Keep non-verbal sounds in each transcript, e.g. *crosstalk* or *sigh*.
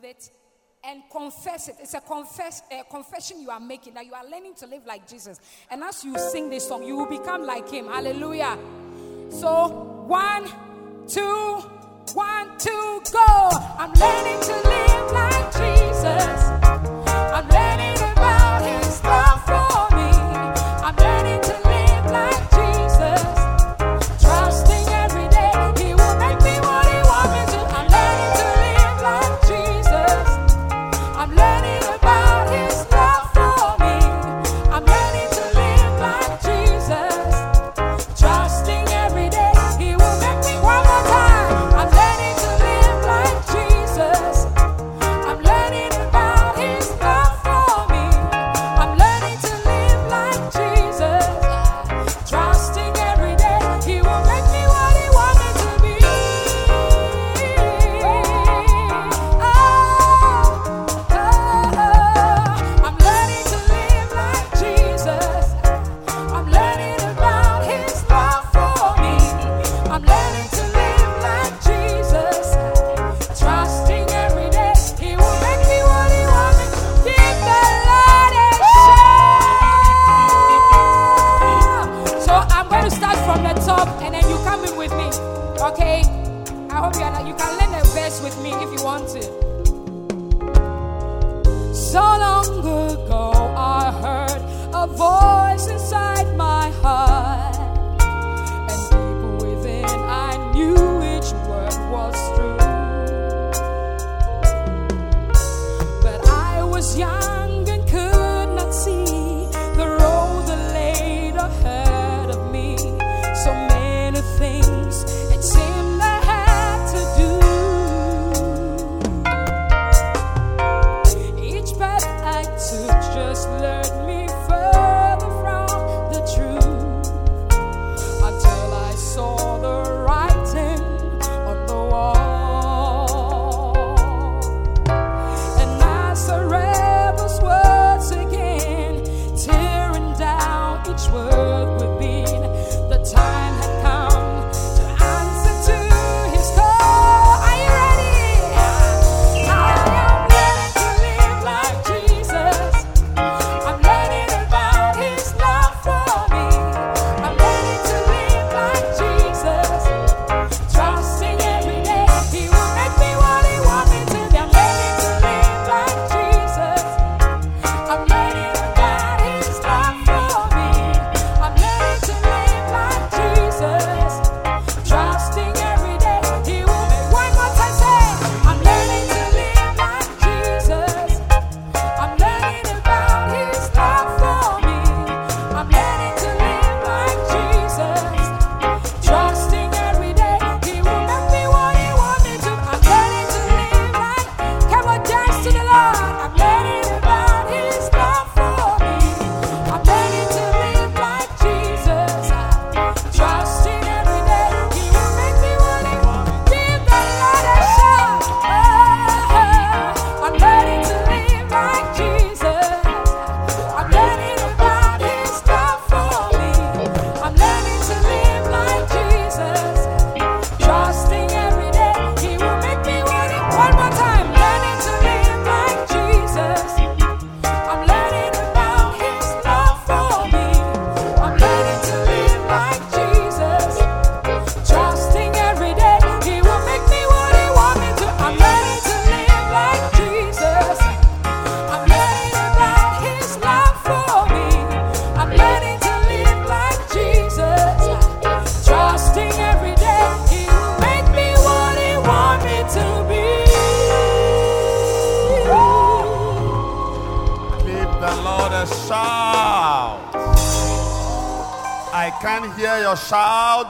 with it and confess it. It's a, confess, a confession you are making that you are learning to live like Jesus. And as you sing this song, you will become like him. Hallelujah. So, one, two, one, two, go. I'm learning to live like Jesus. I'm learning about his love.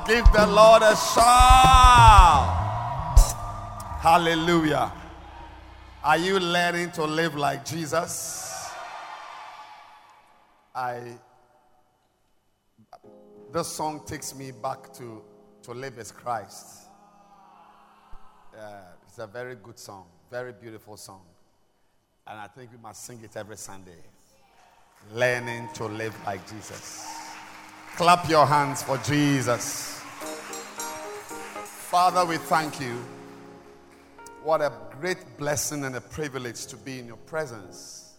give the Lord a shout. Hallelujah. Are you learning to live like Jesus? I this song takes me back to to live as Christ. It's a very good song, very beautiful song. And I think we must sing it every Sunday. Learning to live like Jesus. Clap your hands for Jesus. Father, we thank you. What a great blessing and a privilege to be in your presence.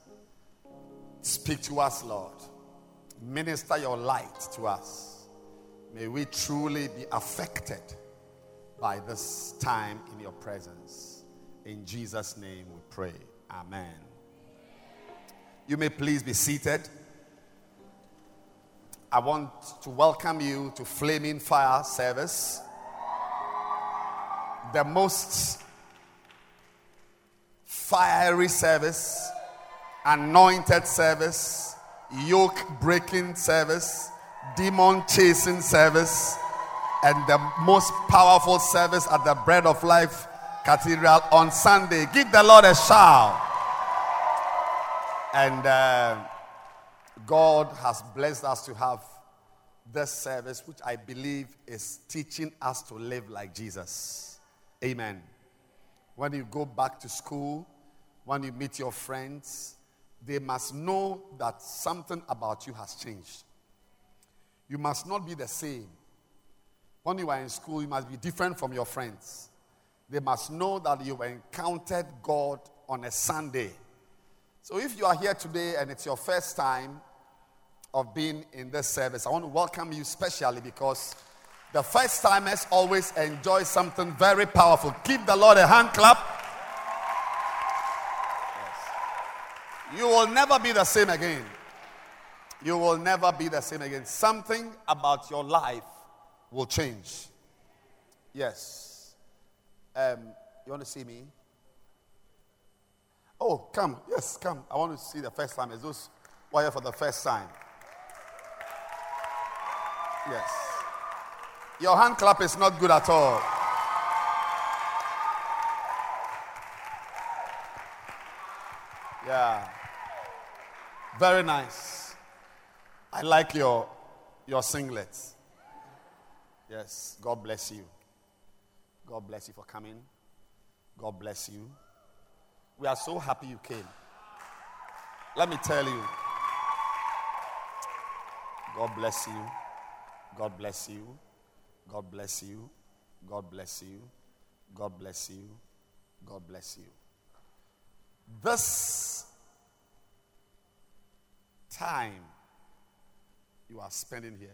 Speak to us, Lord. Minister your light to us. May we truly be affected by this time in your presence. In Jesus' name we pray. Amen. You may please be seated. I want to welcome you to Flaming Fire service. The most fiery service, anointed service, yoke breaking service, demon chasing service, and the most powerful service at the Bread of Life Cathedral on Sunday. Give the Lord a shout. And uh, God has blessed us to have this service, which I believe is teaching us to live like Jesus. Amen. When you go back to school, when you meet your friends, they must know that something about you has changed. You must not be the same. When you are in school, you must be different from your friends. They must know that you encountered God on a Sunday. So if you are here today and it's your first time of being in this service, I want to welcome you specially because the first timers always enjoy something very powerful. Give the Lord a hand clap. Yes. You will never be the same again. You will never be the same again. Something about your life will change. Yes. Um, you want to see me? Oh, come. Yes, come. I want to see the first time. Is those here for the first time? Yes. Your hand clap is not good at all. Yeah. Very nice. I like your your singlets. Yes. God bless you. God bless you for coming. God bless you. We are so happy you came. Let me tell you. God bless you. God bless you. God bless you. God bless you. God bless you. God bless you. This time you are spending here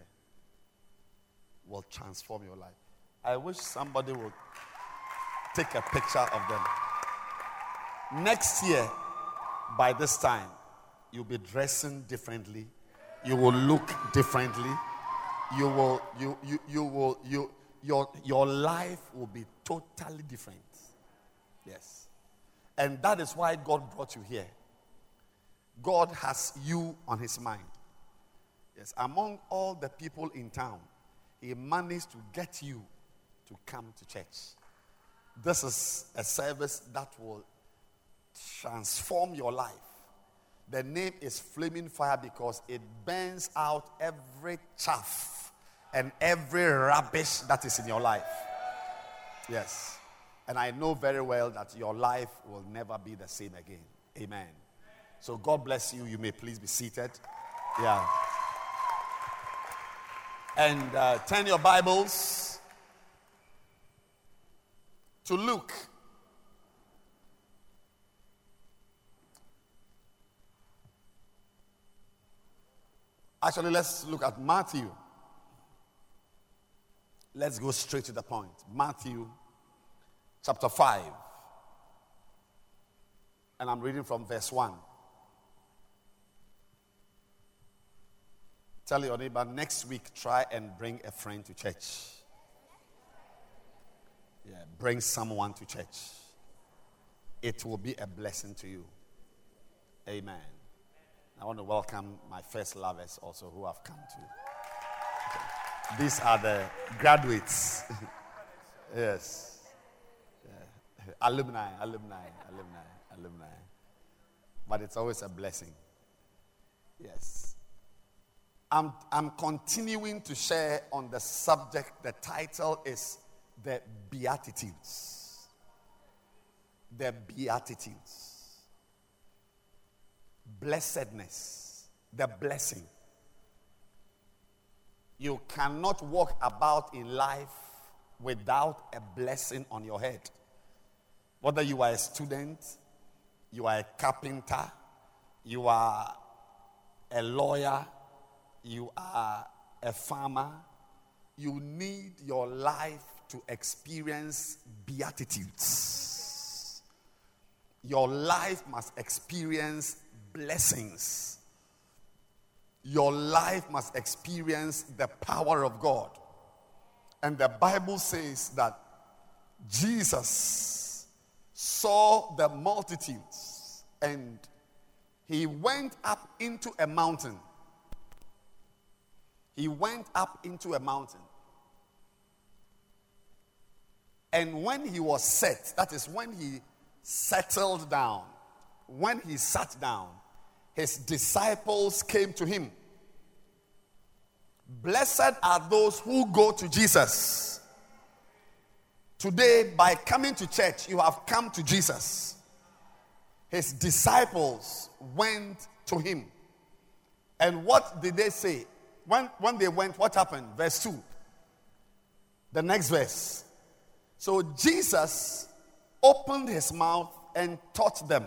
will transform your life. I wish somebody would take a picture of them. Next year, by this time, you'll be dressing differently. You will look differently. You will, you, you, you will, you, your, your life will be totally different. Yes. And that is why God brought you here. God has you on his mind. Yes. Among all the people in town, he managed to get you to come to church. This is a service that will transform your life. The name is Flaming Fire because it burns out every chaff and every rubbish that is in your life. Yes. And I know very well that your life will never be the same again. Amen. So God bless you. You may please be seated. Yeah. And uh, turn your Bibles to Luke Actually, let's look at Matthew. Let's go straight to the point. Matthew chapter 5. And I'm reading from verse 1. Tell your neighbor next week, try and bring a friend to church. Yeah, bring someone to church. It will be a blessing to you. Amen. I want to welcome my first lovers also who have come to. These are the graduates. *laughs* yes. Yeah. alumni, alumni, alumni, alumni. But it's always a blessing. Yes. I'm, I'm continuing to share on the subject. The title is The Beatitudes. The Beatitudes. Blessedness. The blessing. You cannot walk about in life without a blessing on your head. Whether you are a student, you are a carpenter, you are a lawyer, you are a farmer, you need your life to experience beatitudes. Your life must experience blessings. Your life must experience the power of God. And the Bible says that Jesus saw the multitudes and he went up into a mountain. He went up into a mountain. And when he was set, that is when he settled down, when he sat down, his disciples came to him. Blessed are those who go to Jesus. Today, by coming to church, you have come to Jesus. His disciples went to him. And what did they say? When, when they went, what happened? Verse 2. The next verse. So Jesus opened his mouth and taught them.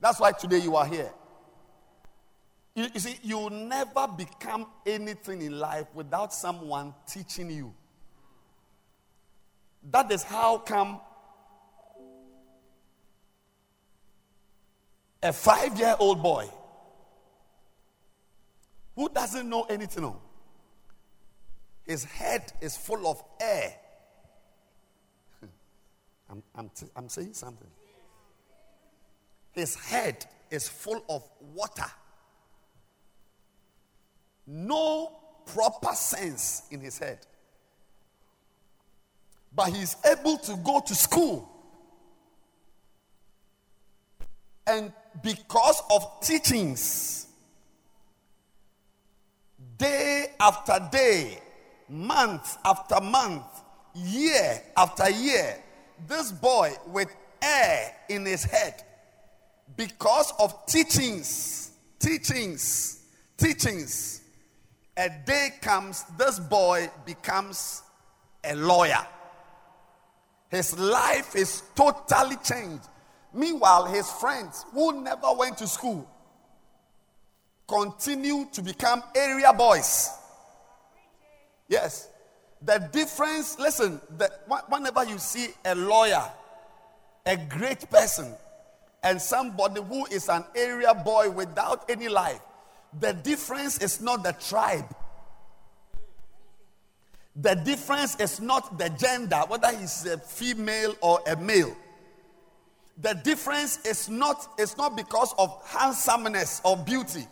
That's why today you are here. You, you see, you never become anything in life without someone teaching you. That is how come a five year old boy who doesn't know anything, his head is full of air. *laughs* I'm, I'm, t- I'm saying something. His head is full of water. No proper sense in his head. But he's able to go to school. And because of teachings, day after day, month after month, year after year, this boy with air in his head because of teachings, teachings, teachings, a day comes, this boy becomes a lawyer. His life is totally changed. Meanwhile, his friends who never went to school continue to become area boys. Yes. The difference, listen, the, whenever you see a lawyer, a great person, and somebody who is an area boy without any life, the difference is not the tribe. The difference is not the gender, whether he's a female or a male. The difference is not, is not because of handsomeness or beauty.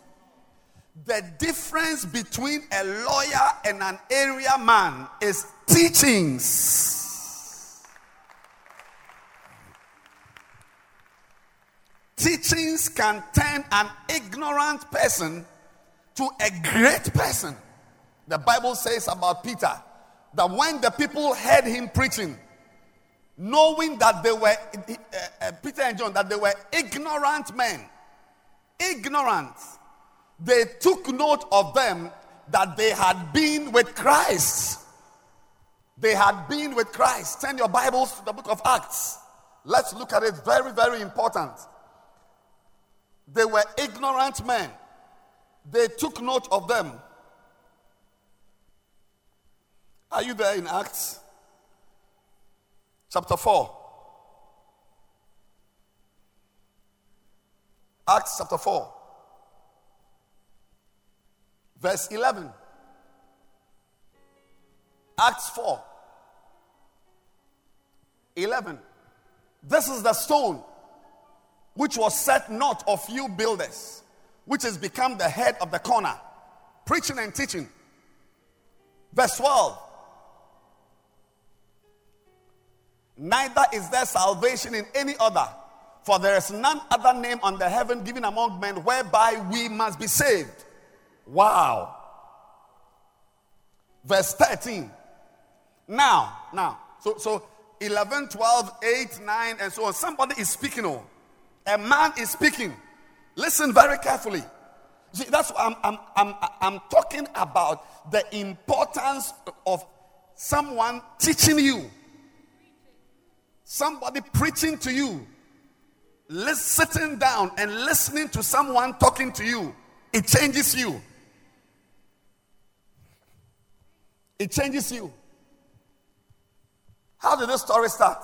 The difference between a lawyer and an area man is teachings. Teachings can turn an ignorant person to a great person. The Bible says about Peter that when the people heard him preaching, knowing that they were, uh, uh, Peter and John, that they were ignorant men, ignorant, they took note of them that they had been with Christ. They had been with Christ. Turn your Bibles to the book of Acts. Let's look at it. Very, very important. They were ignorant men. They took note of them. Are you there in Acts? Chapter 4. Acts chapter 4. Verse 11. Acts 4. 11. This is the stone which was set not of you builders, which has become the head of the corner, preaching and teaching. Verse 12. neither is there salvation in any other. For there is none other name under heaven given among men whereby we must be saved. Wow. Verse 13. Now, now, so, so 11, 12, 8, 9, and so on. Somebody is speaking. Oh, a man is speaking. Listen very carefully. See, that's what I'm, I'm, I'm, I'm talking about the importance of someone teaching you, somebody preaching to you, sitting down and listening to someone talking to you. It changes you. It changes you. How did this story start?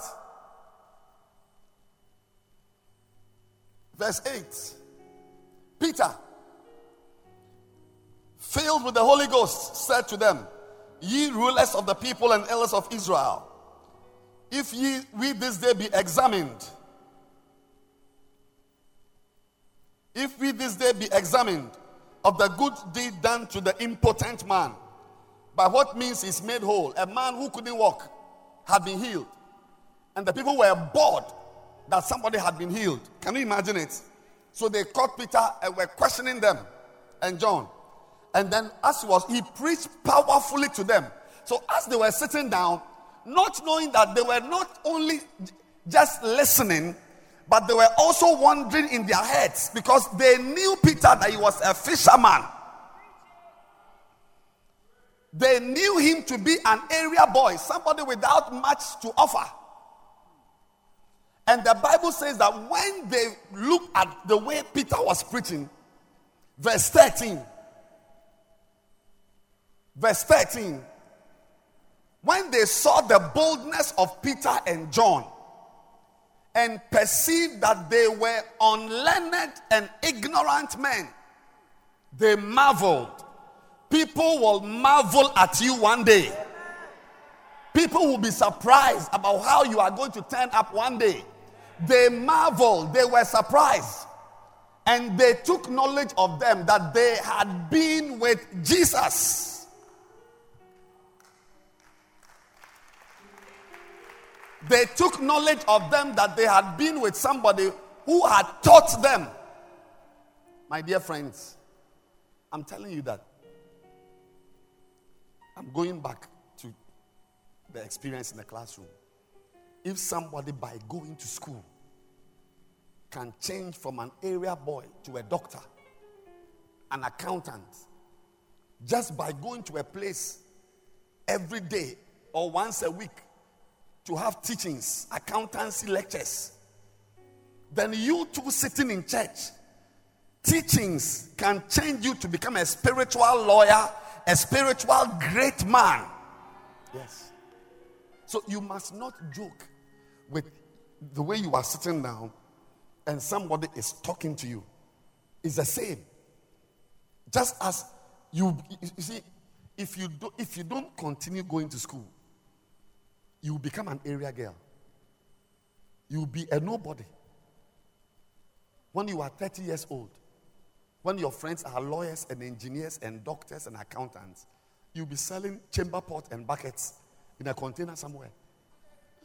Verse 8 Peter, filled with the Holy Ghost, said to them, Ye rulers of the people and elders of Israel, if ye we this day be examined, if we this day be examined of the good deed done to the impotent man, by what means he's made whole, a man who couldn't walk had been healed, and the people were bored that somebody had been healed. Can you imagine it? So they caught Peter and were questioning them and John. And then, as he was, he preached powerfully to them. So, as they were sitting down, not knowing that they were not only just listening, but they were also wondering in their heads because they knew Peter that he was a fisherman. They knew him to be an area boy, somebody without much to offer. And the Bible says that when they looked at the way Peter was preaching, verse 13, verse 13, when they saw the boldness of Peter and John and perceived that they were unlearned and ignorant men, they marveled. People will marvel at you one day. People will be surprised about how you are going to turn up one day. They marveled, they were surprised. And they took knowledge of them that they had been with Jesus. They took knowledge of them that they had been with somebody who had taught them. My dear friends, I'm telling you that I'm going back to the experience in the classroom. If somebody, by going to school, can change from an area boy to a doctor, an accountant, just by going to a place every day or once a week to have teachings, accountancy lectures, then you too sitting in church, teachings can change you to become a spiritual lawyer, a spiritual great man. Yes. So you must not joke with the way you are sitting down and somebody is talking to you. It's the same. Just as you, you see, if you, do, if you don't continue going to school, you will become an area girl. You will be a nobody. When you are 30 years old, when your friends are lawyers and engineers and doctors and accountants, you'll be selling chamber pot and buckets in a container somewhere.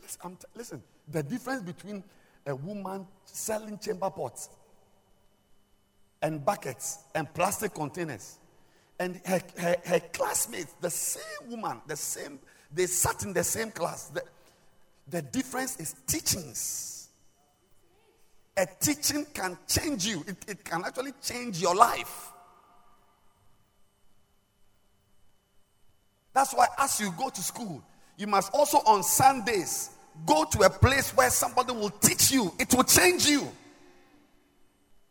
Listen, t- listen, the difference between a woman selling chamber pots and buckets and plastic containers and her, her, her classmates, the same woman, the same, they sat in the same class. The, the difference is teachings. A teaching can change you, it, it can actually change your life. That's why, as you go to school, you must also on Sundays go to a place where somebody will teach you. It will change you.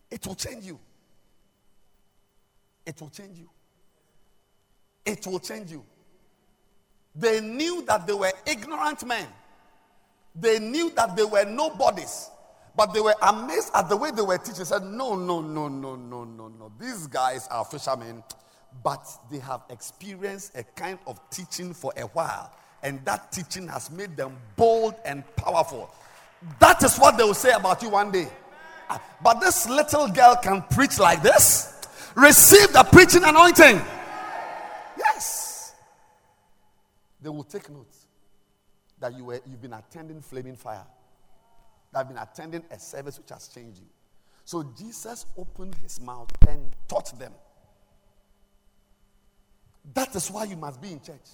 It will change you. It will change you. It will change you. They knew that they were ignorant men. They knew that they were nobodies. But they were amazed at the way they were teaching. Said, No, no, no, no, no, no, no. These guys are fishermen, but they have experienced a kind of teaching for a while and that teaching has made them bold and powerful. That is what they will say about you one day. Ah, but this little girl can preach like this. Receive the preaching anointing. Yes. They will take notes. that you were, you've been attending Flaming Fire, that have been attending a service which has changed you. So Jesus opened his mouth and taught them. That is why you must be in church.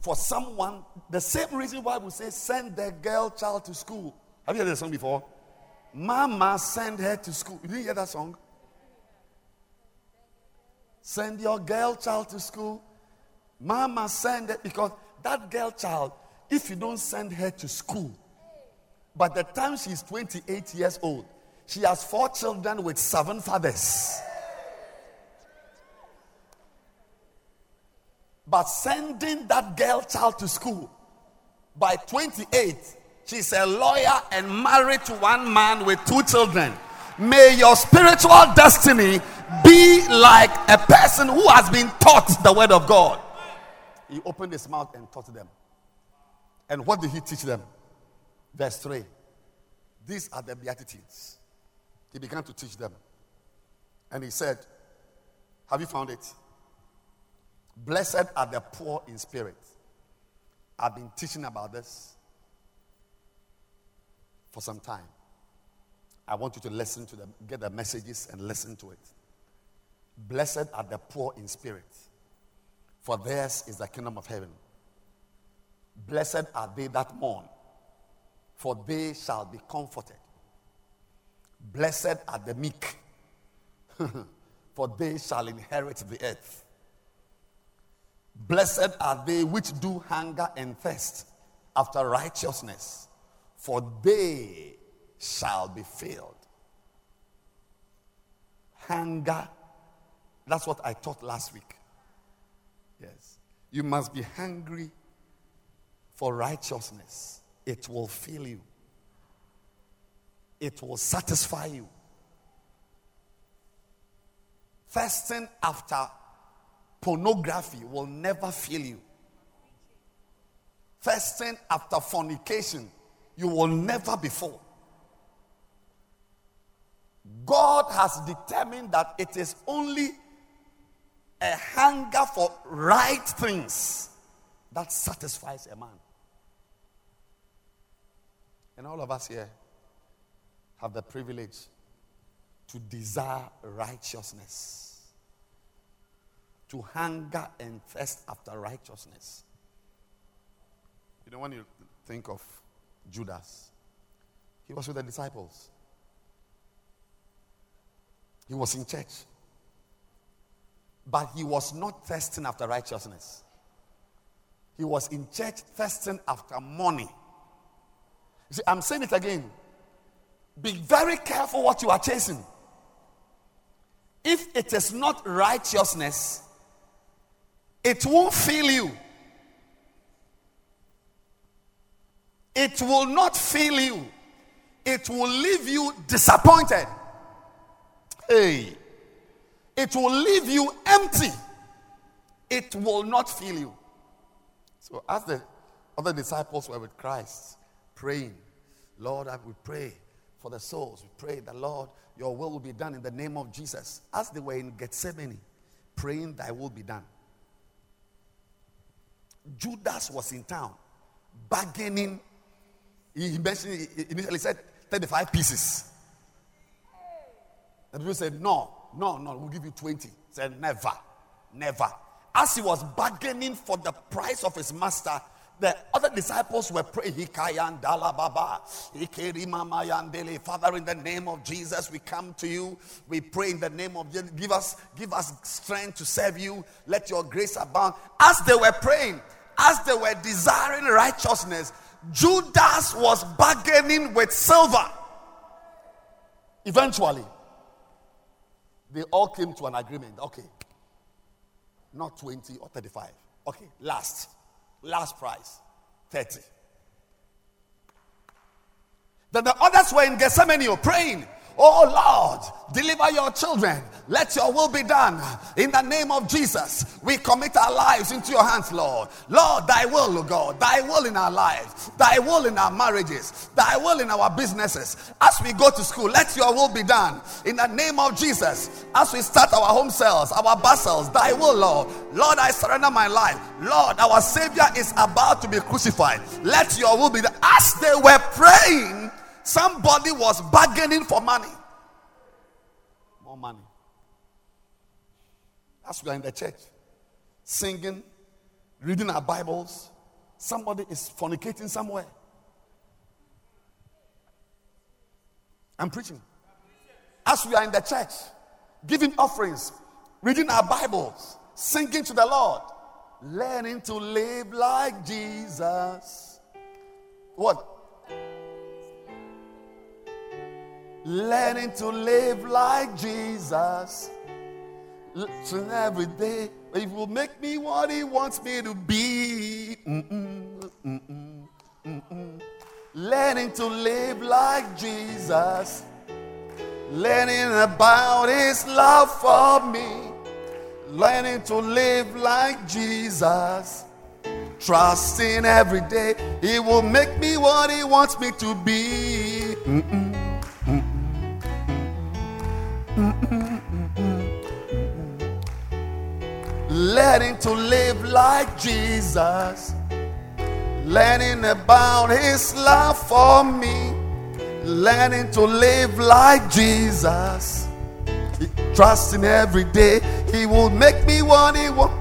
For someone, the same reason why we say send the girl child to school. Have you heard that song before? Mama send her to school. You didn't hear that song? Send your girl child to school. Mama send it because that girl child, if you don't send her to school, by the time she's 28 years old, she has four children with seven fathers. But sending that girl child to school by 28, she's a lawyer and married to one man with two children. May your spiritual destiny be like a person who has been taught the word of God. He opened his mouth and taught them. And what did he teach them? Verse 3. These are the Beatitudes. He began to teach them. And he said, Have you found it? Blessed are the poor in spirit. I've been teaching about this for some time. I want you to listen to them, get the messages and listen to it. Blessed are the poor in spirit, for theirs is the kingdom of heaven. Blessed are they that mourn, for they shall be comforted. Blessed are the meek, *laughs* for they shall inherit the earth. Blessed are they which do hunger and thirst after righteousness, for they shall be filled. Hunger, that's what I taught last week. Yes. You must be hungry for righteousness, it will fill you, it will satisfy you. Thirsting after pornography will never fill you. First Thirsting after fornication, you will never be full. God has determined that it is only a hunger for right things that satisfies a man. And all of us here have the privilege to desire righteousness to hunger and thirst after righteousness. You know, when you think of Judas, he was with the disciples, he was in church, but he was not thirsting after righteousness. He was in church thirsting after money. You see, I'm saying it again. Be very careful what you are chasing. If it is not righteousness, it won't fill you. It will not fill you. It will leave you disappointed. Hey, it will leave you empty. It will not fill you. So, as the other disciples were with Christ, praying, Lord, I pray for the souls. We pray that, Lord, your will will be done in the name of Jesus. As they were in Gethsemane, praying, Thy will be done. Judas was in town bargaining. He mentioned, he initially said 35 pieces. The people said, No, no, no, we'll give you 20. He said, Never, never. As he was bargaining for the price of his master, the other disciples were praying, Father, in the name of Jesus, we come to you. We pray in the name of Jesus. Give us, give us strength to serve you. Let your grace abound. As they were praying, as they were desiring righteousness, Judas was bargaining with silver. Eventually, they all came to an agreement. Okay, not 20 or 35. Okay, last, last price 30. Then the others were in Gethsemane praying, Oh Lord, deliver your children. Let your will be done. In the name of Jesus, we commit our lives into your hands, Lord. Lord, thy will, oh God, thy will in our lives, thy will in our marriages, thy will in our businesses. As we go to school, let your will be done. In the name of Jesus, as we start our home cells, our bus cells, thy will, Lord. Lord, I surrender my life. Lord, our Savior is about to be crucified. Let your will be done. As they were praying, somebody was bargaining for money. More money. As we are in the church, singing, reading our Bibles, somebody is fornicating somewhere. I'm preaching. As we are in the church, giving offerings, reading our Bibles, singing to the Lord, learning to live like Jesus. What? Learning to live like Jesus. Listen every day. It will make me what He wants me to be. Mm-mm, mm-mm, mm-mm. Learning to live like Jesus. Learning about His love for me. Learning to live like Jesus. Trusting every day. He will make me what He wants me to be. Mm-mm. Learning to live like Jesus, learning about His love for me, learning to live like Jesus, trusting every day He will make me what He wants.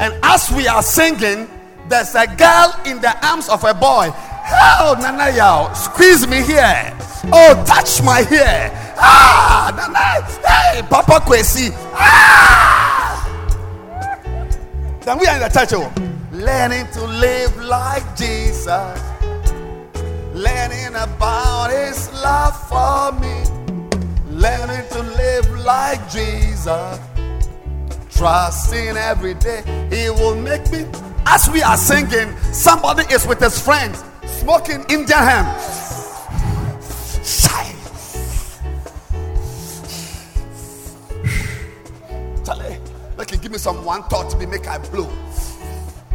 And as we are singing, there's a girl in the arms of a boy Oh, Nana Yao, squeeze me here. Oh, touch my hair. Ah, Nana, hey, Papa Kwesi. Ah. Then we are in the church, oh, learning to live like Jesus, learning about His love for me, learning to live like Jesus, trusting every day He will make me. As we are singing, somebody is with his friends smoking Indian hemp. Shine. Charlie, like give me some one thought to be make I blow.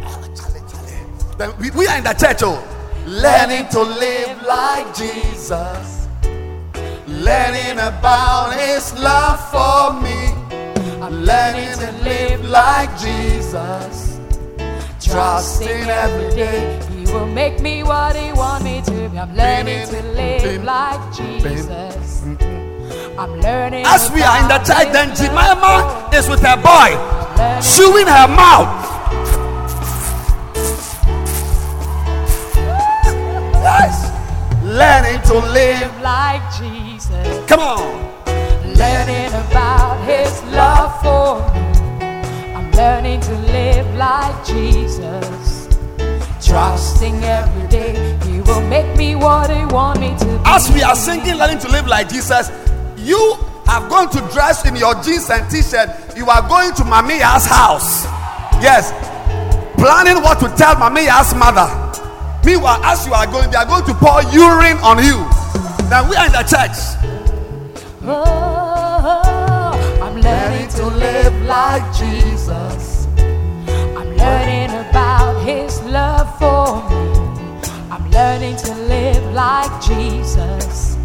Charlie, Charlie. Then we, we are in the church, oh, learning to live like Jesus, learning about His love for me. I'm learning to live like Jesus, trusting every day will make me what He want me to be. I'm learning to live like Jesus. Mm-hmm. I'm learning. As we are in the church, then Jemima is with her boy, chewing her mouth. Yes. Learning to live like Jesus. Come on. Learning about His love for me. I'm learning to live like Jesus trusting every day He will make me what He want me to be. As we are singing, learning to live like Jesus, you are going to dress in your jeans and t-shirt. You are going to Mamiya's house. Yes, planning what to tell Mamiya's mother. Meanwhile, as you are going, they are going to pour urine on you. Now we are in the church. Oh, I'm learning to live like Jesus. I'm learning His love for me. I'm learning to live like Jesus.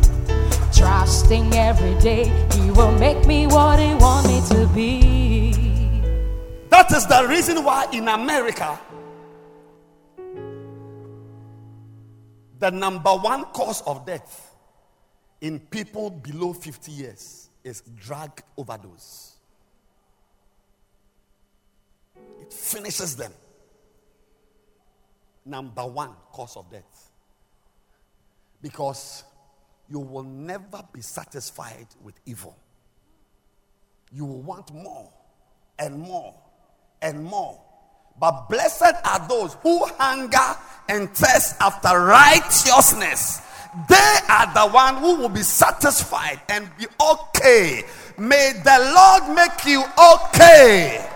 Trusting every day He will make me what He wants me to be. That is the reason why in America, the number one cause of death in people below 50 years is drug overdose. It finishes them number one cause of death. Because you will never be satisfied with evil. You will want more and more and more. But blessed are those who hunger and thirst after righteousness. They are the one who will be satisfied and be okay. May the Lord make you okay.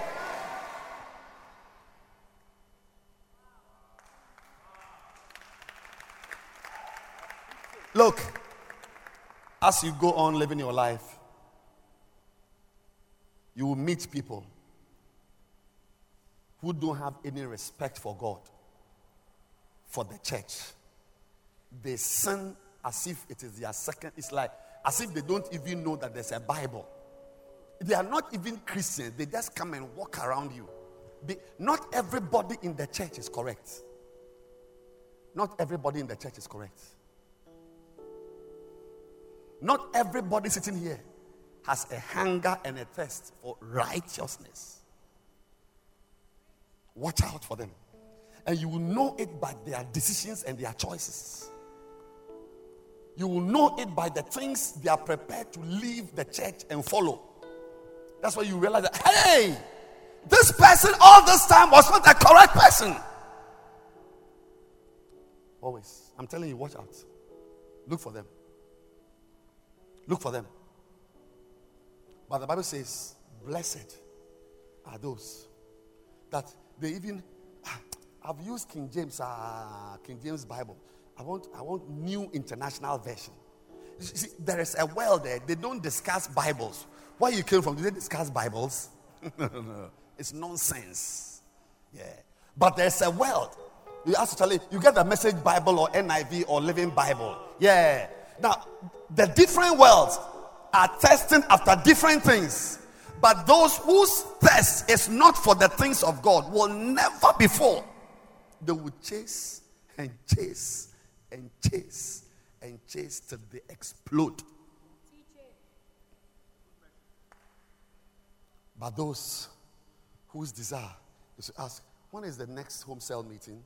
As you go on living your life, you will meet people who don't have any respect for God, for the church. They sin as if it is their second. It's like as if they don't even know that there's a Bible. They are not even Christians. They just come and walk around you. They, not everybody in the church is correct. Not everybody in the church is correct. Not everybody sitting here has a hunger and a thirst for righteousness. Watch out for them. And you will know it by their decisions and their choices. You will know it by the things they are prepared to leave the church and follow. That's why you realize that, hey, this person all this time was not the correct person. Always. I'm telling you, watch out. Look for them. Look for them. But the Bible says, blessed are those that they even. *sighs* I've used King James, uh, King James Bible. I want, I want new international version. See, there is a world there. They don't discuss Bibles. Where you came from? Do they discuss Bibles? *laughs* no, no, no. It's nonsense. Yeah. But there's a world. You Charlie, you get the message Bible or NIV or Living Bible. Yeah. Now, the different worlds are testing after different things. But those whose test is not for the things of God will never be full. They will chase and chase and chase and chase till they explode. But those whose desire is to ask, when is the next home cell meeting?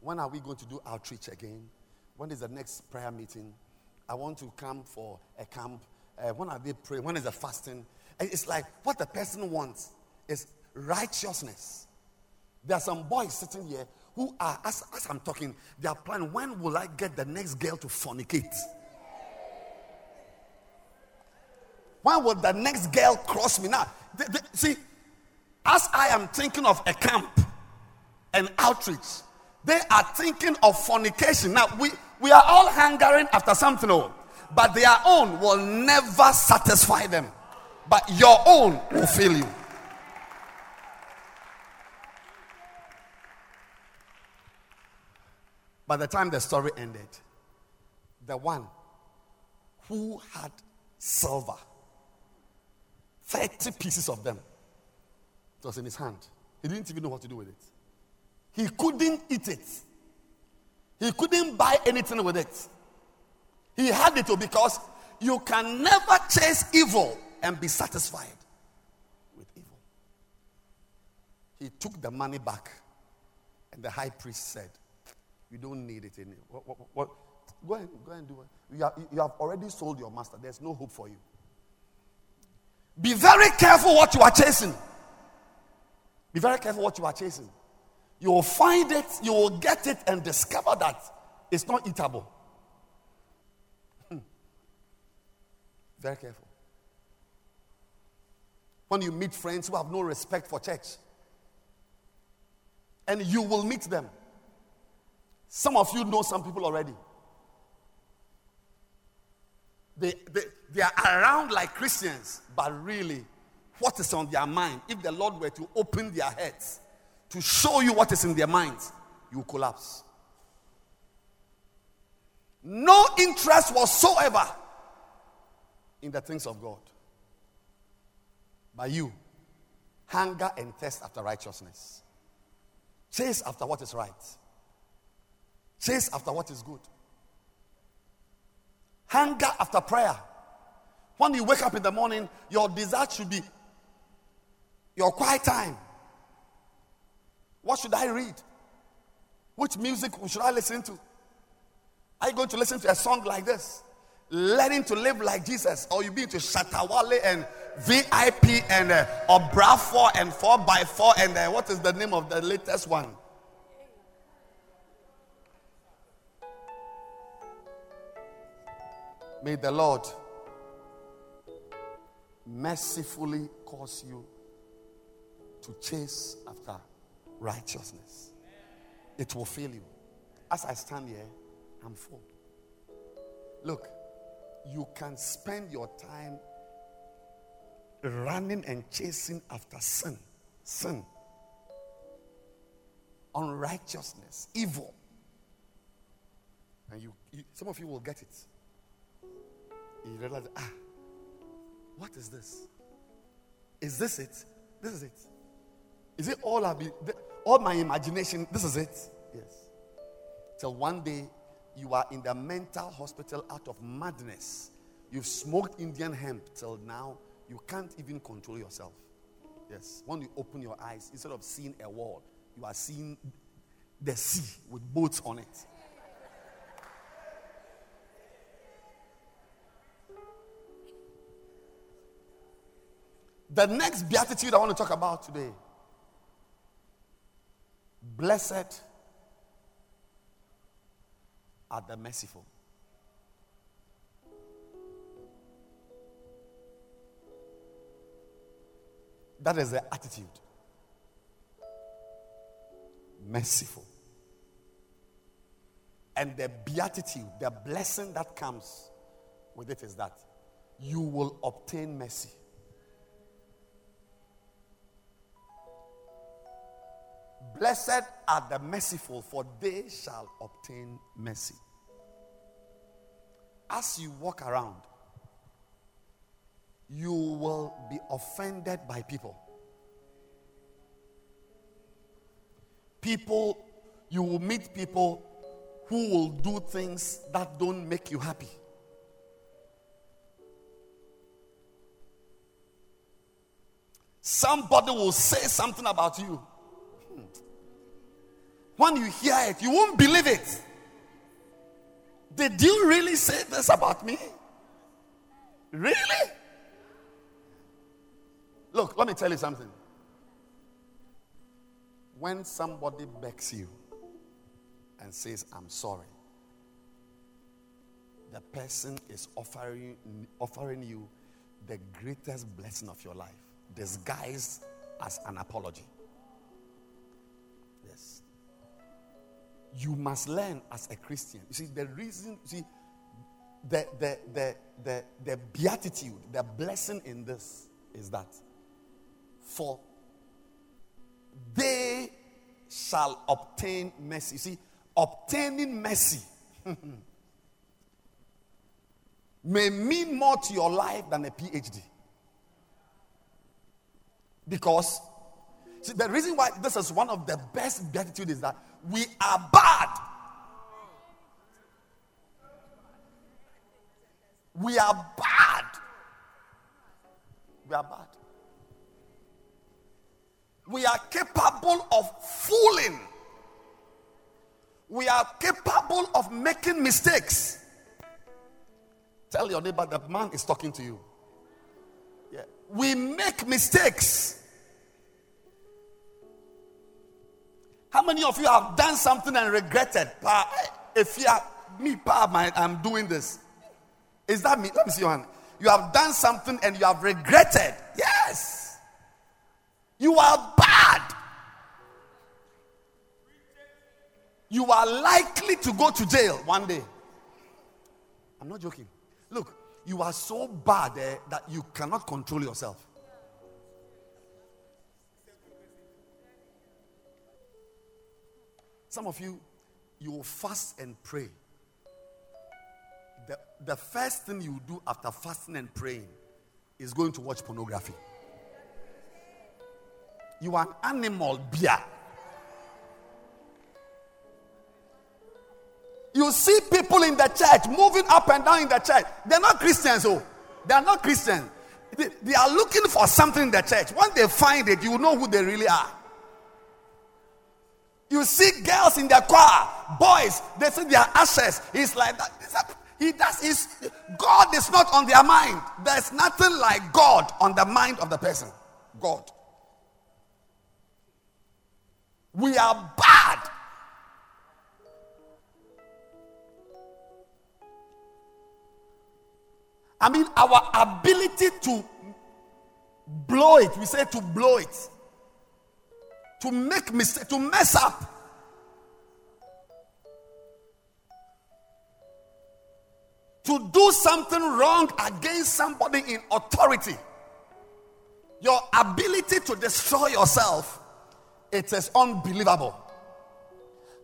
When are we going to do outreach again? When is the next prayer meeting? I want to come for a camp. Uh, when are they praying? When is the fasting? And it's like what the person wants is righteousness. There are some boys sitting here who are, as, as I'm talking, they are planning when will I get the next girl to fornicate? When will the next girl cross me? Now, they, they, see, as I am thinking of a camp and outreach, they are thinking of fornication. Now, we, we are all hungering after something, oh, but their own will never satisfy them. But your own will fill you. By the time the story ended, the one who had silver, 30 pieces of them, was in his hand. He didn't even know what to do with it. He couldn't eat it. He couldn't buy anything with it. He had it because you can never chase evil and be satisfied with evil. He took the money back, and the high priest said, You don't need it anymore. What, what, what? Go, ahead, go ahead and do it. You have, you have already sold your master. There's no hope for you. Be very careful what you are chasing. Be very careful what you are chasing. You will find it, you will get it, and discover that it's not eatable. Hmm. Very careful. When you meet friends who have no respect for church, and you will meet them. Some of you know some people already. They, they, they are around like Christians, but really, what is on their mind, if the Lord were to open their heads, to show you what is in their minds, you collapse. No interest whatsoever in the things of God. By you, hunger and thirst after righteousness. Chase after what is right. Chase after what is good. Hunger after prayer. When you wake up in the morning, your desire should be your quiet time. What should I read? Which music should I listen to? Are you going to listen to a song like this? Learning to live like Jesus, or you be into Shatta Wale and VIP and uh, Obrafour and 4 by 4 and uh, what is the name of the latest one? May the Lord mercifully cause you to chase after righteousness. It will fill you. As I stand here, I'm full. Look, you can spend your time running and chasing after sin, sin, unrighteousness, evil. And you, you some of you will get it. You realize, ah, what is this? Is this it? This is it. Is it all I've been, all my imagination? This is it. Yes. Till one day you are in the mental hospital out of madness. You've smoked Indian hemp till now, you can't even control yourself. Yes. When you open your eyes, instead of seeing a wall, you are seeing the sea with boats on it. The next beatitude I want to talk about today. Blessed are the merciful. That is the attitude. Merciful. And the beatitude, the blessing that comes with it is that you will obtain mercy. Blessed are the merciful, for they shall obtain mercy. As you walk around, you will be offended by people. People, you will meet people who will do things that don't make you happy. Somebody will say something about you. Hmm. When you hear it, you won't believe it. Did you really say this about me? Really? Look, let me tell you something. When somebody begs you and says, I'm sorry, the person is offering, offering you the greatest blessing of your life, disguised as an apology. Yes. You must learn as a Christian. You see, the reason, see, the, the, the, the, the beatitude, the blessing in this is that for they shall obtain mercy. See, obtaining mercy *laughs* may mean more to your life than a PhD. Because, see, the reason why this is one of the best beatitude is that we are bad. We are bad. We are bad we are capable of fooling. We are capable of making mistakes. Tell your neighbor that man is talking to you. Yeah. We make mistakes. How many of you have done something and regretted? If you are me, I'm doing this. Is that me? Let me see your hand. You have done something and you have regretted. Yes. You are bad. You are likely to go to jail one day. I'm not joking. Look, you are so bad eh, that you cannot control yourself. Some of you, you will fast and pray. The, the first thing you do after fasting and praying is going to watch pornography. You are an animal beer. You see people in the church moving up and down in the church. They're not Christians, oh. They are not Christians. They, they are looking for something in the church. When they find it, you know who they really are. You see girls in the choir, boys, they see their ashes. It's like that. He does is God is not on their mind. There's nothing like God on the mind of the person. God. We are bad. I mean, our ability to blow it, we say to blow it, to make mistake, to mess up. to do something wrong against somebody in authority, your ability to destroy yourself, it is unbelievable.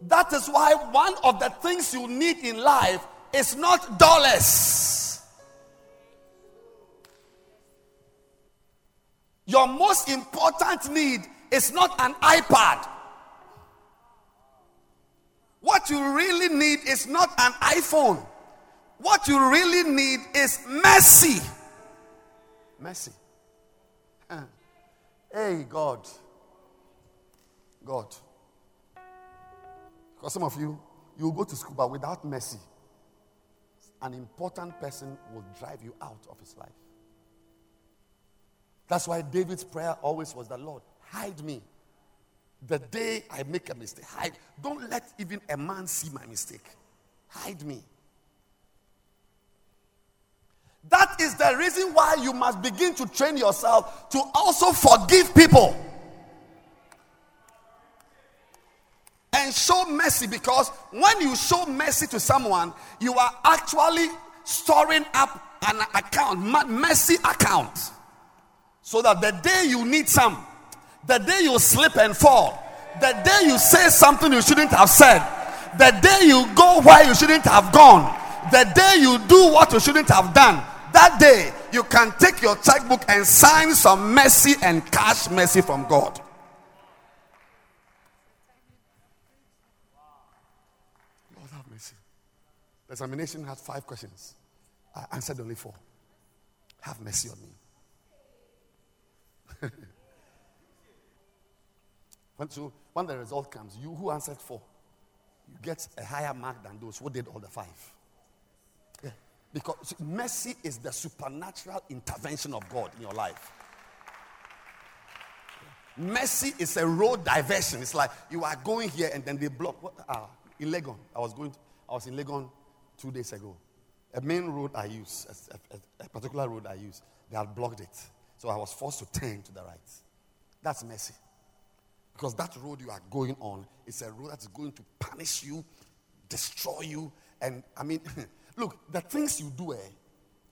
That is why one of the things you need in life is not dollars. Your most important need is not an iPad. What you really need is not an iPhone. What you really need is mercy. Mercy. Hey, God. God. Because some of you, you go to school, but without mercy, an important person will drive you out of his life. That's why David's prayer always was the Lord, hide me. The day I make a mistake, hide. Don't let even a man see my mistake. Hide me. That is the reason why you must begin to train yourself to also forgive people. And show mercy because when you show mercy to someone, you are actually storing up an account, mercy account. So that the day you need some, the day you slip and fall, the day you say something you shouldn't have said, the day you go where you shouldn't have gone, the day you do what you shouldn't have done, that day you can take your checkbook and sign some mercy and cash mercy from God. Lord have mercy. The examination had five questions. I answered only four. Have mercy on me. *laughs* so when the result comes, you who answered four, you get a higher mark than those who did all the five. Because mercy is the supernatural intervention of God in your life. Mercy is a road diversion. It's like you are going here and then they block. What, ah, in Legon, I was going. To, I was in Legon two days ago. A main road I use, a, a, a particular road I use, they had blocked it. So I was forced to turn to the right. That's mercy. Because that road you are going on is a road that's going to punish you, destroy you, and I mean. *laughs* Look, the things you do, eh?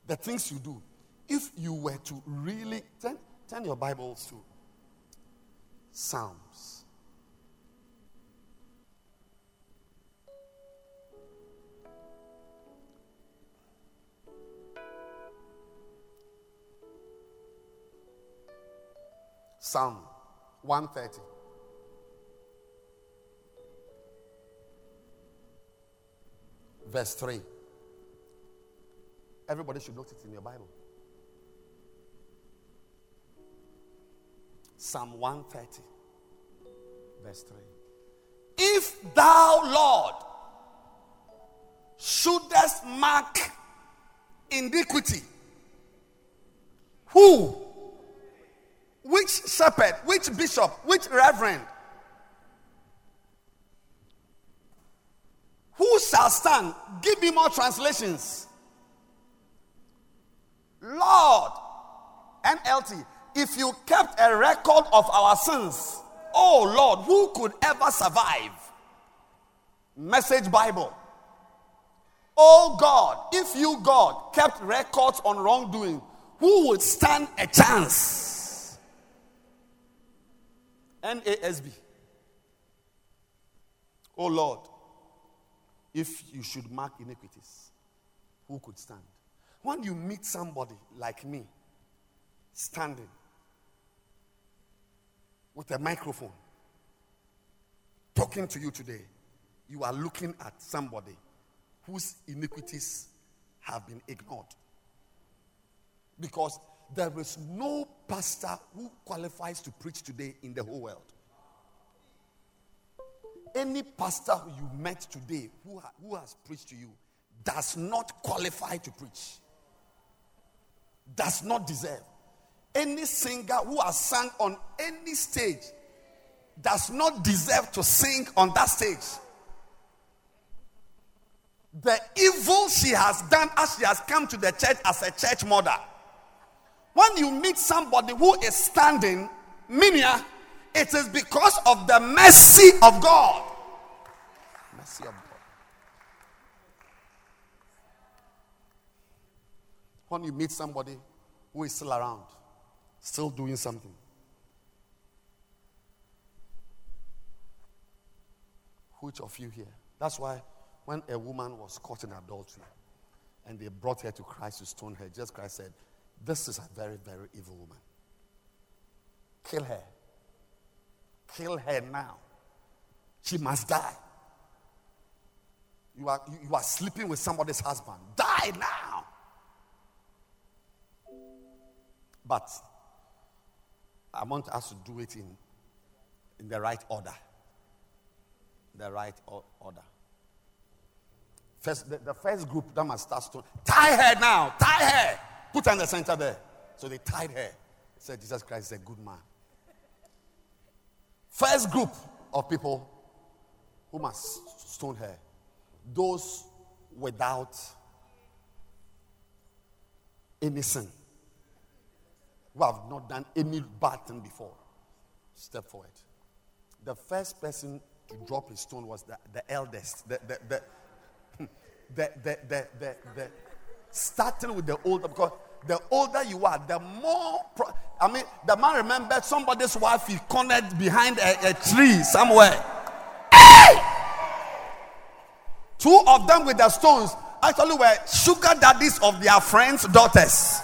The things you do. If you were to really turn, turn your Bibles to Psalms. Psalm 130. Verse 3. Everybody should note it in your Bible. Psalm 130, verse 3. If thou, Lord, shouldest mark iniquity, who, which shepherd, which bishop, which reverend, who shall stand? Give me more translations. Lord, NLT, if you kept a record of our sins, oh Lord, who could ever survive? Message Bible. Oh God, if you, God, kept records on wrongdoing, who would stand a chance? NASB. Oh Lord, if you should mark iniquities, who could stand? When you meet somebody like me, standing with a microphone, talking to you today, you are looking at somebody whose iniquities have been ignored. Because there is no pastor who qualifies to preach today in the whole world. Any pastor you met today who, ha- who has preached to you does not qualify to preach does not deserve. Any singer who has sung on any stage does not deserve to sing on that stage. The evil she has done as she has come to the church as a church mother. When you meet somebody who is standing, Minia, it is because of the mercy of God. Mercy of God. when you meet somebody who is still around, still doing something. Which of you here? That's why when a woman was caught in adultery and they brought her to Christ to stone her, just Christ said, This is a very, very evil woman. Kill her. Kill her now. She must die. You are, you are sleeping with somebody's husband. Die now. But I want us to do it in, in the right order. The right order. First, the, the, first group that must start to tie her now, tie her, put her in the center there. So they tied her. Said Jesus Christ is a good man. First group of people who must stone her those without any sin, who have not done any bad thing before. Step forward. The first person to drop his stone was the, the eldest, the, the, the, *laughs* the, the, the, the, the starting with the older, because the older you are, the more. Pro- I mean, the man remembered somebody's wife he cornered behind a, a tree somewhere. Hey! Two of them with the stones actually were sugar daddies of their friends' daughters.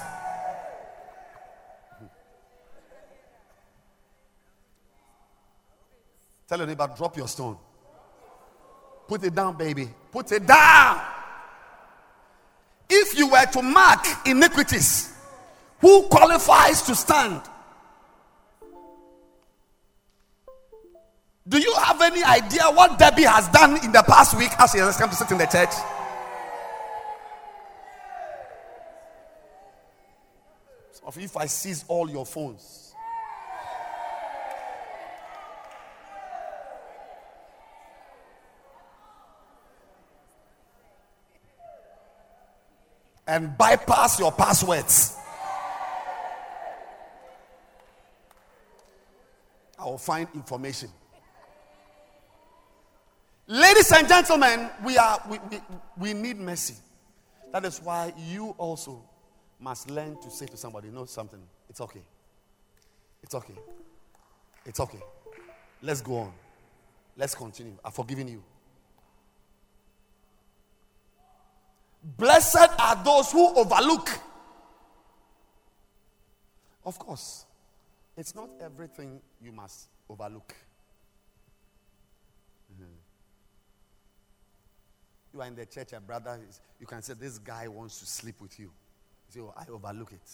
Tell your neighbor, drop your stone. Put it down, baby. Put it down. If you were to mark iniquities, who qualifies to stand? Do you have any idea what Debbie has done in the past week as she has come to sit in the church? If I seize all your phones. And bypass your passwords. Will find information. Ladies and gentlemen, we, are, we, we, we need mercy. That is why you also must learn to say to somebody, know something, it's okay. It's okay. It's okay. Let's go on. Let's continue. I've forgiven you. Blessed are those who overlook. Of course, it's not everything you must overlook. Mm-hmm. You are in the church, a brother, is, you can say, This guy wants to sleep with you. You say, Oh, I overlook it.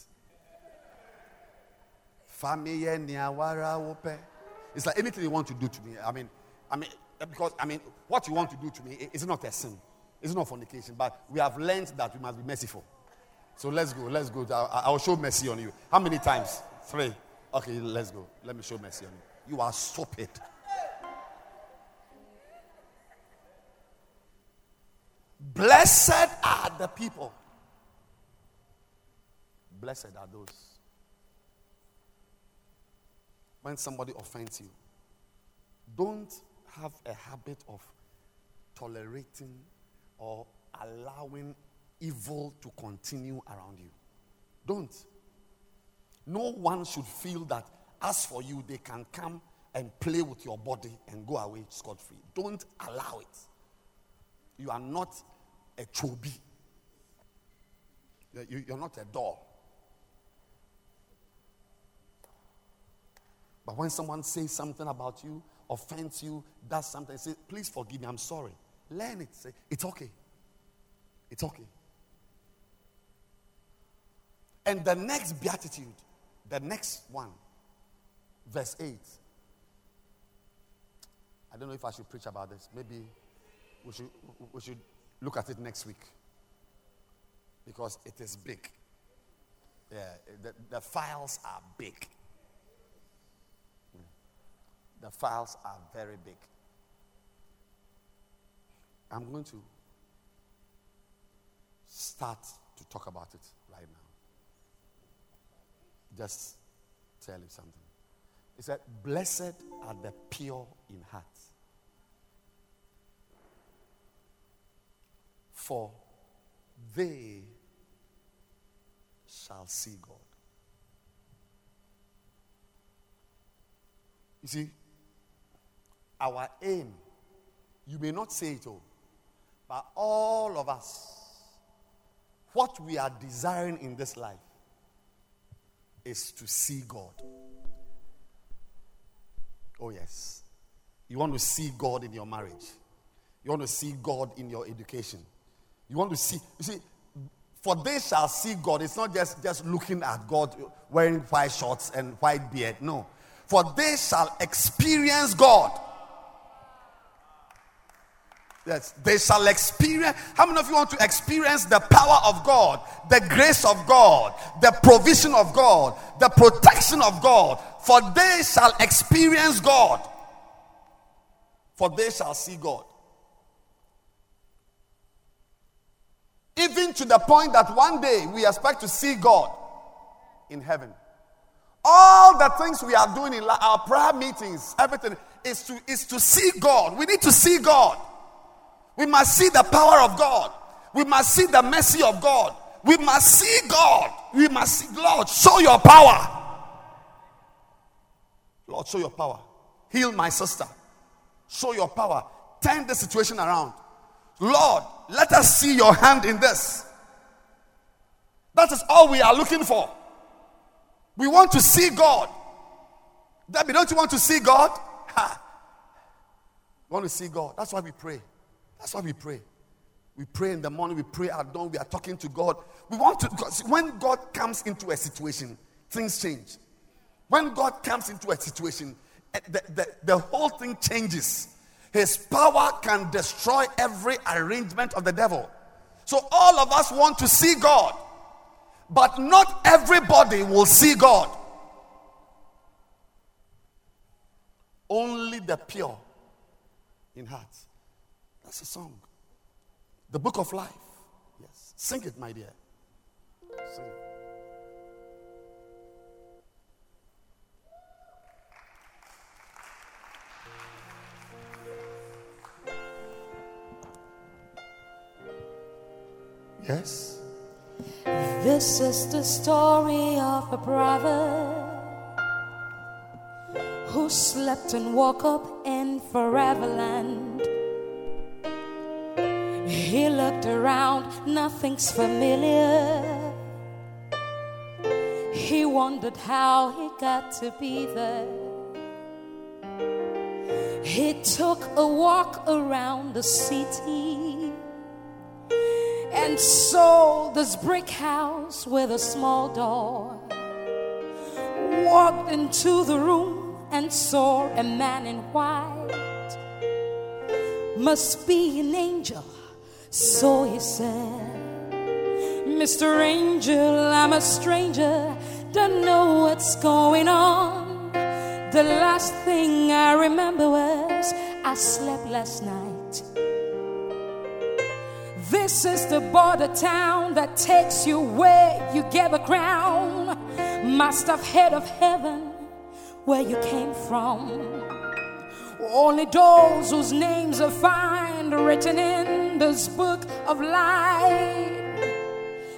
It's like anything you want to do to me. I mean, I mean, because I mean, what you want to do to me is not a sin. It's not fornication, but we have learned that we must be merciful. So let's go. Let's go. I will show mercy on you. How many times? Three. Okay, let's go. Let me show mercy on you. You are stupid. Blessed are the people. Blessed are those. When somebody offends you, don't have a habit of tolerating or allowing evil to continue around you. Don't. No one should feel that as for you, they can come and play with your body and go away scot free. Don't allow it. You are not a chobi. You're not a doll. But when someone says something about you, offends you, does something, say, please forgive me, I'm sorry. Learn it. Say, it's okay. It's okay. And the next beatitude, the next one, verse 8. I don't know if I should preach about this. Maybe we should, we should Look at it next week. Because it is big. Yeah, the, the files are big. The files are very big. I'm going to start to talk about it right now. Just tell you something. He said, Blessed are the pure in heart, for they shall see God. You see, our aim, you may not say it all, but all of us, what we are desiring in this life is to see God. Oh, yes. You want to see God in your marriage, you want to see God in your education. You want to see, you see, for they shall see God. It's not just, just looking at God wearing white shorts and white beard. No. For they shall experience God. Yes, they shall experience. How many of you want to experience the power of God, the grace of God, the provision of God, the protection of God? For they shall experience God. For they shall see God. Even to the point that one day we expect to see God in heaven. All the things we are doing in our prayer meetings, everything is to, is to see God. We need to see God. We must see the power of God. We must see the mercy of God. We must see God. We must see, Lord, show your power. Lord, show your power. Heal my sister. Show your power. Turn the situation around. Lord, let us see your hand in this. That is all we are looking for. We want to see God. Debbie, don't you want to see God? Ha. Want to see God. That's why we pray. That's why we pray. We pray in the morning, we pray at dawn, we are talking to God. We want to, when God comes into a situation, things change. When God comes into a situation, eh, the, the, the whole thing changes. His power can destroy every arrangement of the devil. So all of us want to see God, but not everybody will see God. Only the pure in heart. That's a song. The book of life. Yes. Sing it, my dear. Sing it. Yes. This is the story of a brother who slept and woke up in forever land. He looked around, nothing's familiar. He wondered how he got to be there. He took a walk around the city and saw this brick house with a small door. Walked into the room and saw a man in white. Must be an angel, so he said. Mr. Angel, I'm a stranger, don't know what's going on. The last thing I remember was I slept last night. This is the border town that takes you where you get a crown. Must have heard of heaven where you came from. Only those whose names are found written in this book of life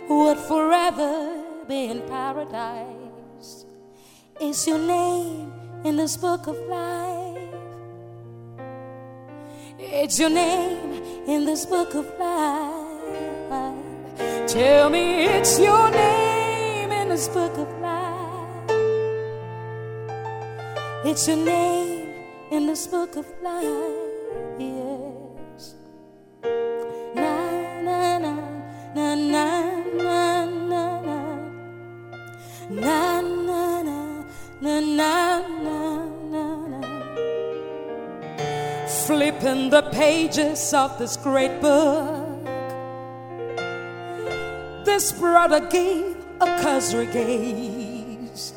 would forever be in paradise. Is your name in this book of life? It's your name in this book of life. Tell me it's your name in this book of life. It's your name in this book of life. Flipping the pages of this great book. This brother gave a cursory gaze.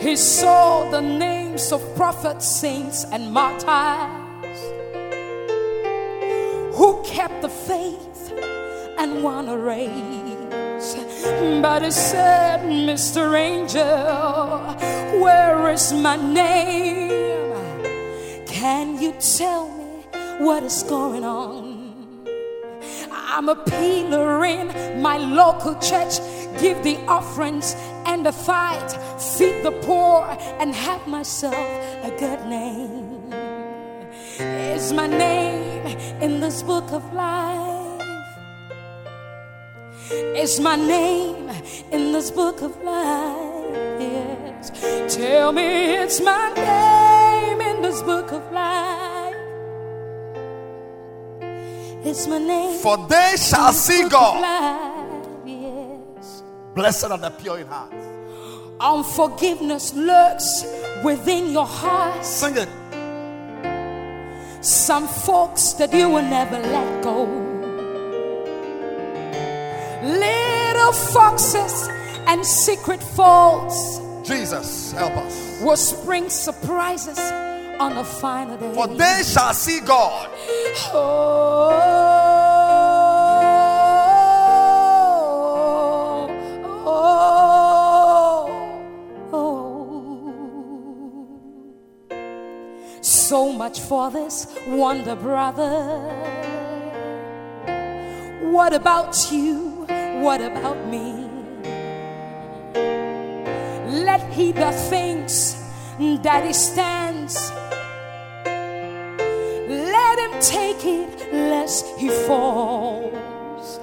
He saw the names of prophets, saints, and martyrs who kept the faith and won a race. But he said, Mr. Angel, where is my name? Can you tell me what is going on? I'm a peeler in my local church, give the offerings and the fight, feed the poor, and have myself a good name. Is my name in this book of life? Is my name in this book of life? Yes. Tell me it's my name in this book of life. It's my name. For they shall see God. Yes. Blessed are the pure in heart. Unforgiveness lurks within your heart. Sing it. Some folks that you will never let go. Little foxes and secret faults Jesus, help us. will spring surprises on the final day. For they shall see God. Oh, oh, oh. So much for this wonder, brother. What about you? What about me? Let he that thinks that he stands let him take it lest he falls.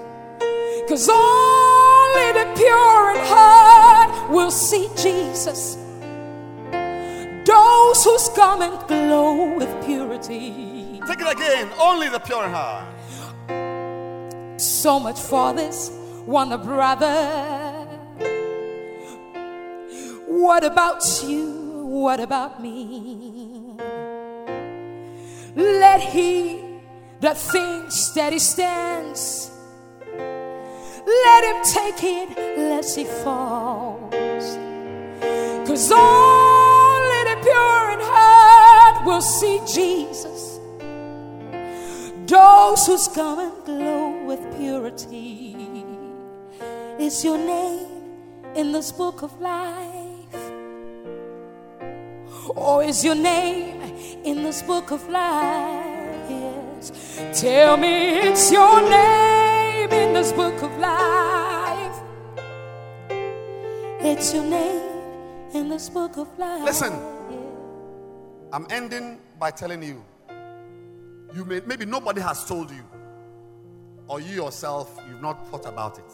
Cause only the pure in heart will see Jesus. Those whose garment glow with purity. Take it again. Only the pure in heart. So much for this one brother. What about you? What about me? Let he that thinks that he stands, let him take it lest he falls. Cause only the pure in heart will see Jesus. Those whose and glow with purity. Is your name in this book of life? Or is your name in this book of life? Yes. Tell me it's your name in this book of life. It's your name in this book of life. Listen. I'm ending by telling you. You may maybe nobody has told you, or you yourself, you've not thought about it.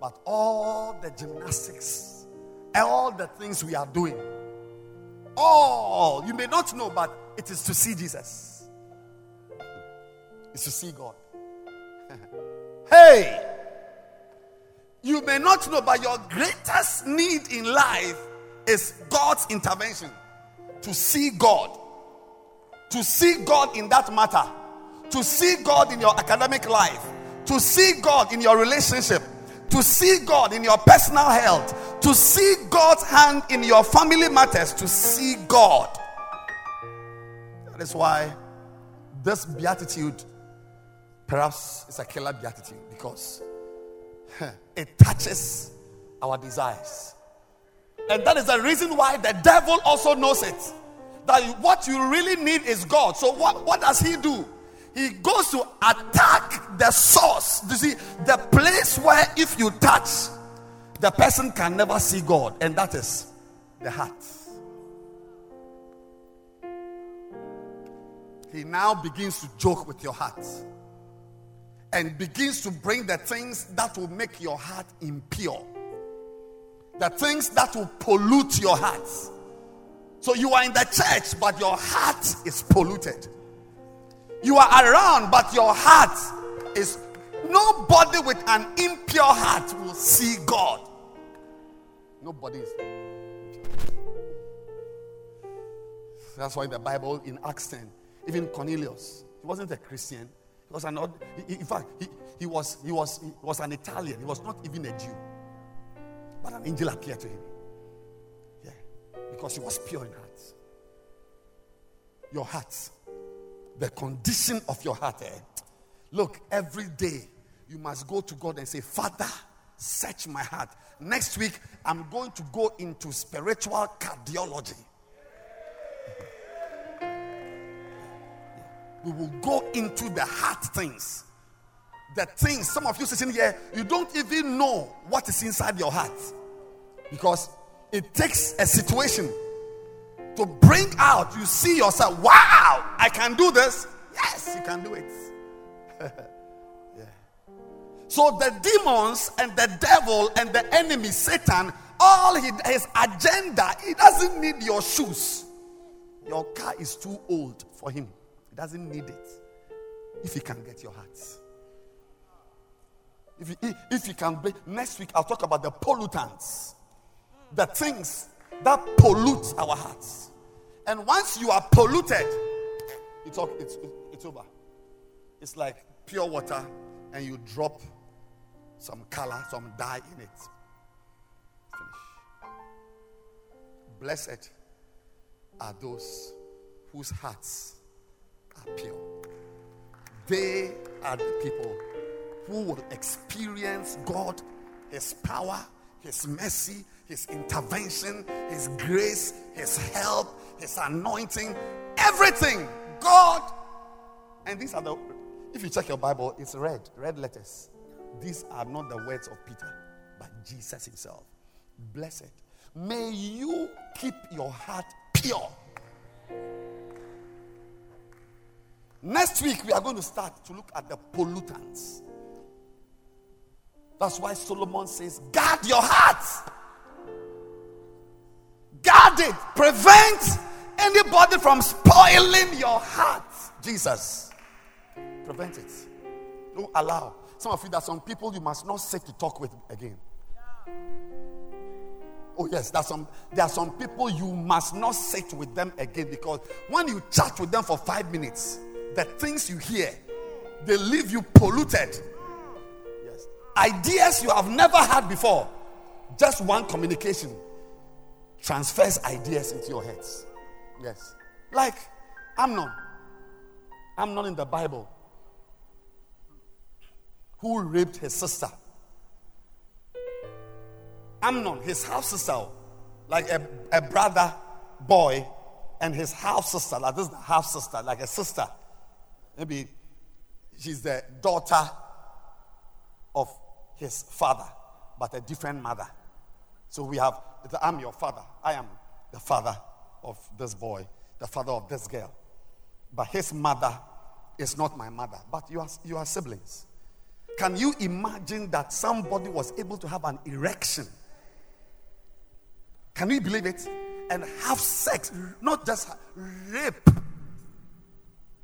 But all the gymnastics, all the things we are doing, all you may not know, but it is to see Jesus. It's to see God. *laughs* hey, you may not know, but your greatest need in life is God's intervention. To see God. To see God in that matter. To see God in your academic life. To see God in your relationship. To see God in your personal health. To see God's hand in your family matters. To see God. That is why this beatitude perhaps is a killer beatitude because it touches our desires. And that is the reason why the devil also knows it. That what you really need is God. So, what, what does he do? He goes to attack the source. You see, the place where if you touch, the person can never see God, and that is the heart. He now begins to joke with your heart and begins to bring the things that will make your heart impure, the things that will pollute your heart. So you are in the church, but your heart is polluted. You are around, but your heart is. Nobody with an impure heart will see God. Nobody is. That's why in the Bible, in Acts 10, even Cornelius, he wasn't a Christian. He was an, in fact, he, he, was, he, was, he was an Italian. He was not even a Jew. But an angel appeared to him. Yeah. Because he was pure in heart. Your heart. The condition of your heart. eh? Look, every day you must go to God and say, Father, search my heart. Next week, I'm going to go into spiritual cardiology. We will go into the heart things. the things, some of you sitting here, you don't even know what is inside your heart. Because it takes a situation to bring out, you see yourself, wow, I can do this. Yes, you can do it. *laughs* yeah. So the demons and the devil and the enemy, Satan, all his agenda, he doesn't need your shoes. Your car is too old for him. He doesn't need it. If he can get your heart. If you, if you can, next week I'll talk about the pollutants, the things that pollutes our hearts. And once you are polluted, it's, it's, it's over. It's like pure water, and you drop some color, some dye in it. Finish. Blessed are those whose hearts are pure. They are the people who will experience God, His power, His mercy, His intervention, His grace, His help, His anointing, everything. God. And these are the, if you check your Bible, it's red, red letters. These are not the words of Peter, but Jesus Himself. Blessed. May you keep your heart pure. Next week, we are going to start to look at the pollutants. That's why Solomon says, guard your heart. Guard it. Prevent anybody from spoiling your heart. Jesus. Prevent it. Don't allow. Some of you, are some people you must not sit to talk with again. Oh, yes, some, there are some people you must not sit with them again because when you chat with them for five minutes, the things you hear, they leave you polluted ideas you have never had before. Just one communication transfers ideas into your heads. Yes. Like Amnon. Amnon in the Bible. Who raped his sister. Amnon, his half sister, oh. like a, a brother boy, and his half sister, like this is the half sister, like a sister. Maybe she's the daughter of his father, but a different mother. So we have, I'm your father. I am the father of this boy, the father of this girl. But his mother is not my mother, but you are, you are siblings. Can you imagine that somebody was able to have an erection? Can you believe it? And have sex, not just rape.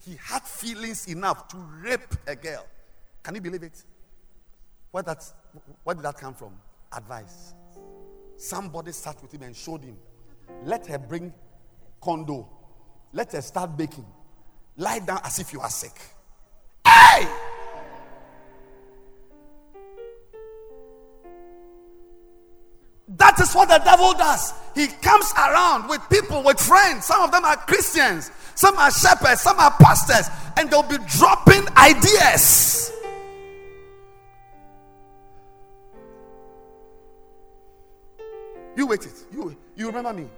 He had feelings enough to rape a girl. Can you believe it? Where, that, where did that come from? Advice. Somebody sat with him and showed him. Let her bring condo. Let her start baking. Lie down as if you are sick. Hey! That is what the devil does. He comes around with people, with friends. Some of them are Christians, some are shepherds, some are pastors, and they'll be dropping ideas. You wait it. You, you remember me.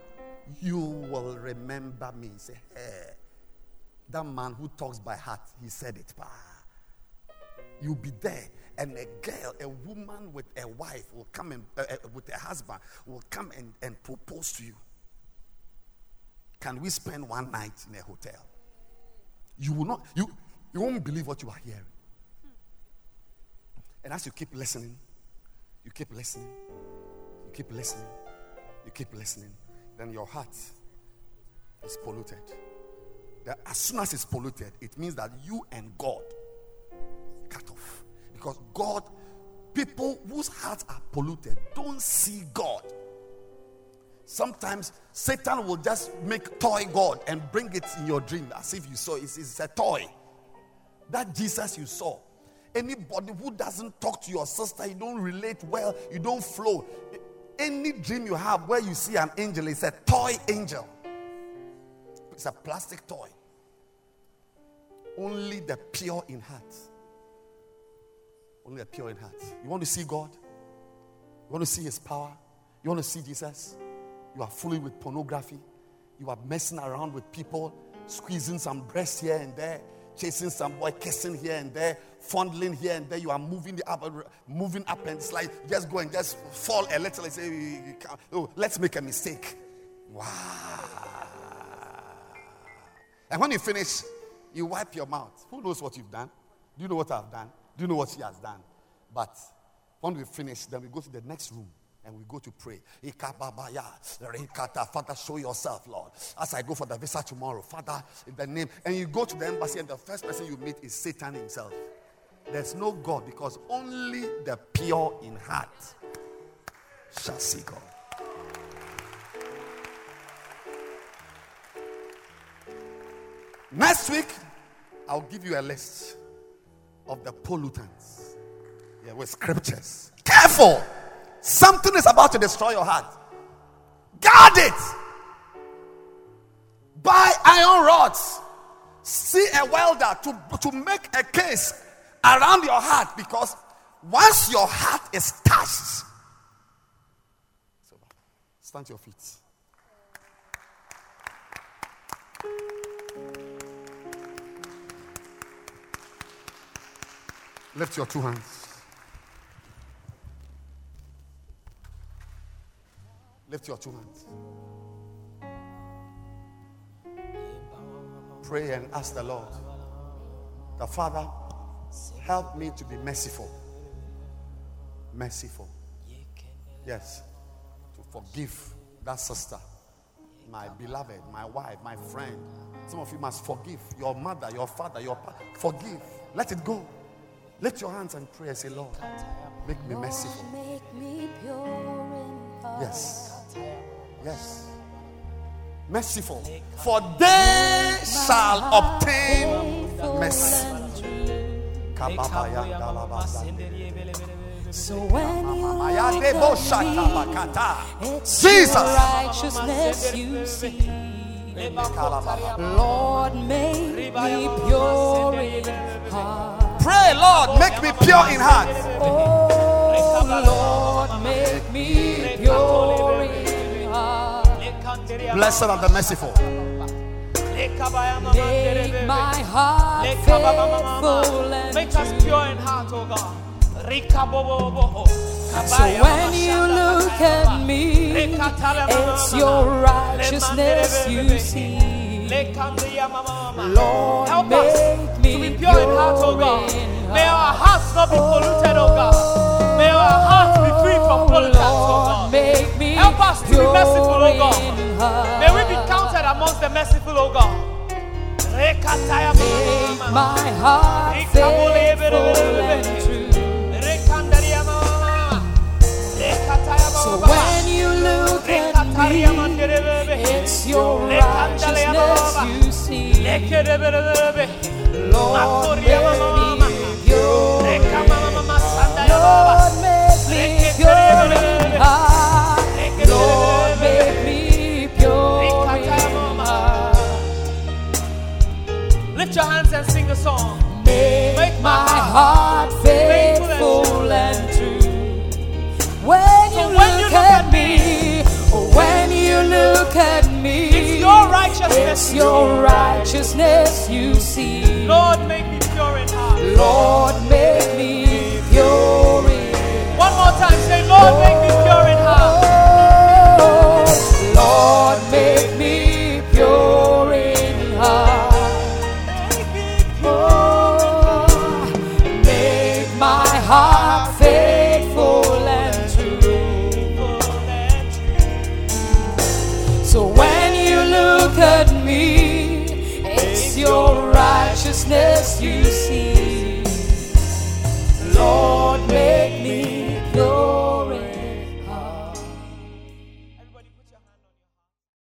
You will remember me. Say, hey, that man who talks by heart, he said it. You'll be there, and a girl, a woman with a wife will come and uh, uh, with a husband will come and, and propose to you. Can we spend one night in a hotel? You will not. You you won't believe what you are hearing. And as you keep listening, you keep listening, you keep listening you keep listening, then your heart is polluted. That as soon as it's polluted, it means that you and God cut off. Because God, people whose hearts are polluted, don't see God. Sometimes Satan will just make toy God and bring it in your dream as if you saw it. It's, a toy. That Jesus you saw. Anybody who doesn't talk to your sister, you don't relate well, you don't flow. Any dream you have where you see an angel, it's a toy angel. It's a plastic toy. Only the pure in heart. Only the pure in heart. You want to see God? You want to see His power? You want to see Jesus? You are fooling with pornography. You are messing around with people, squeezing some breasts here and there. Chasing some boy, kissing here and there, fondling here and there. You are moving the up, moving up, and it's like just go and just fall a little and say, oh, let's make a mistake. Wow. And when you finish, you wipe your mouth. Who knows what you've done? Do you know what I've done? Do you know what she has done? But when we finish, then we go to the next room and we go to pray. Father, show yourself, Lord. As I go for the visa tomorrow, Father, in the name. And you go to the embassy, and the first person you meet is Satan himself. There's no God because only the pure in heart shall see God. Next week, I'll give you a list of the pollutants yeah, with scriptures. Careful! Something is about to destroy your heart. Guard it. Buy iron rods. See a welder to, to make a case around your heart because once your heart is touched, stand to your feet. Lift your two hands. Lift your two hands. Pray and ask the Lord, the Father, help me to be merciful. Merciful. Yes. To forgive that sister, my beloved, my wife, my friend. Some of you must forgive your mother, your father, your pa- forgive. Let it go. Lift your hands and pray and say, Lord, make me merciful. Yes. Yes. Merciful. For they shall obtain mercy. So when you look at me, it's Jesus. righteousness you see. Lord, make me pure in heart. Pray, Lord, make me pure in heart. Blessed are the merciful. Make my heart faithful and Make us pure in heart, oh God. So when you look at me, it's your righteousness you see. Lord, Help us to be pure in heart, oh God. May our hearts not be polluted, oh God. May our hearts be free from oh, pollutants, us to be merciful, oh God. May we be counted amongst the merciful, oh God. Make my heart faithful and true. Rekandaria mama. Rekataya So when you look at me, it's your righteousness you see. Lord, make me pure. Reka mama mama sandaya baba. Lord, make me pure and sing a song. Make my heart faithful and true. When you when you look look at at me, when you look at me, It's your righteousness. it's your righteousness you see. Lord, make me pure in heart. Lord, make me pure in One more time, say, Lord, make